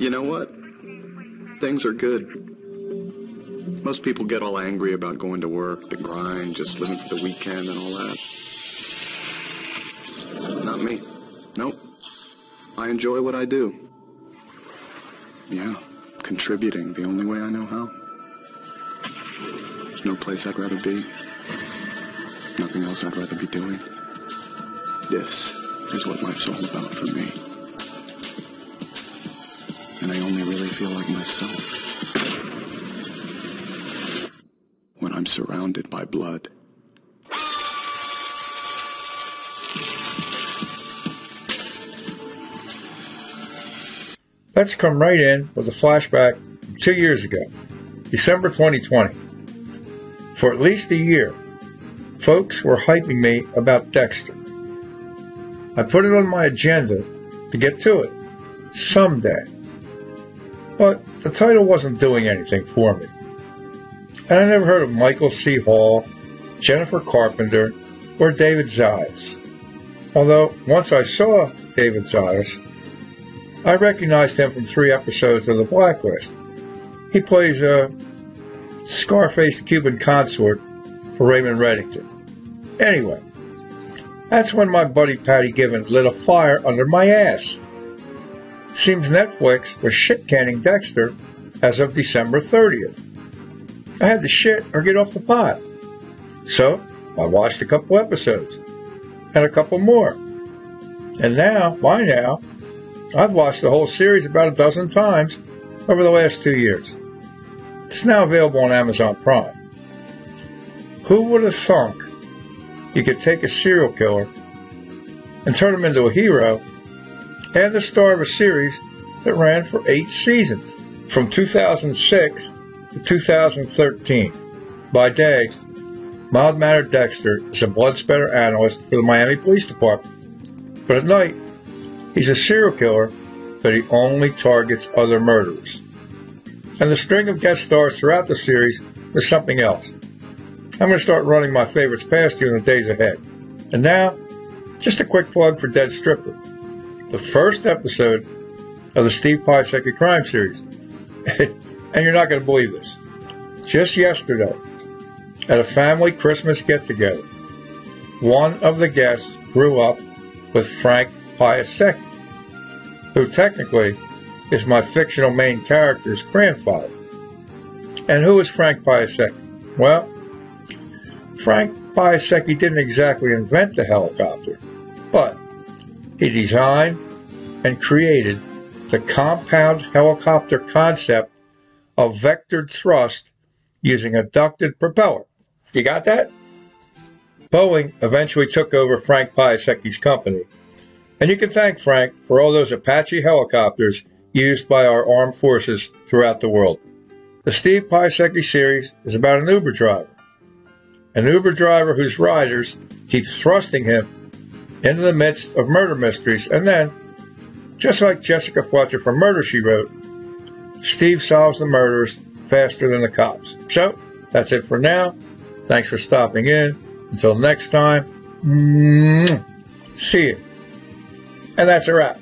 You know what? Things are good. Most people get all angry about going to work, the grind, just living for the weekend and all that. Not me. Nope. I enjoy what I do. Yeah, contributing the only way I know how. There's no place I'd rather be. Nothing else I'd rather be doing. This is what life's all about for me. I only really feel like myself when I'm surrounded by blood. Let's come right in with a flashback two years ago, December 2020. For at least a year, folks were hyping me about Dexter. I put it on my agenda to get to it someday. But the title wasn't doing anything for me. And I never heard of Michael C. Hall, Jennifer Carpenter, or David Zayas. Although once I saw David Zayas, I recognized him from three episodes of The Blacklist. He plays a scar-faced Cuban consort for Raymond Reddington. Anyway, that's when my buddy Patty Gibbons lit a fire under my ass. Seems Netflix was shit canning Dexter as of December 30th. I had to shit or get off the pot. So I watched a couple episodes and a couple more. And now, by now, I've watched the whole series about a dozen times over the last two years. It's now available on Amazon Prime. Who would have thunk you could take a serial killer and turn him into a hero and the star of a series that ran for eight seasons from 2006 to 2013. By day, mild mannered Dexter is a blood spatter analyst for the Miami Police Department. But at night, He's a serial killer, but he only targets other murderers. And the string of guest stars throughout the series is something else. I'm going to start running my favorites past you in the days ahead. And now, just a quick plug for Dead Stripper, the first episode of the Steve Piasecki crime series. and you're not going to believe this. Just yesterday, at a family Christmas get together, one of the guests grew up with Frank Piasecki, who technically is my fictional main character's grandfather. And who is Frank Piasecki? Well, Frank Piasecki didn't exactly invent the helicopter, but he designed and created the compound helicopter concept of vectored thrust using a ducted propeller. You got that? Boeing eventually took over Frank Piasecki's company and you can thank Frank for all those Apache helicopters used by our armed forces throughout the world. The Steve Piasecki series is about an Uber driver. An Uber driver whose riders keep thrusting him into the midst of murder mysteries, and then, just like Jessica Fletcher from Murder She Wrote, Steve solves the murders faster than the cops. So, that's it for now. Thanks for stopping in. Until next time, see you. And that's a wrap.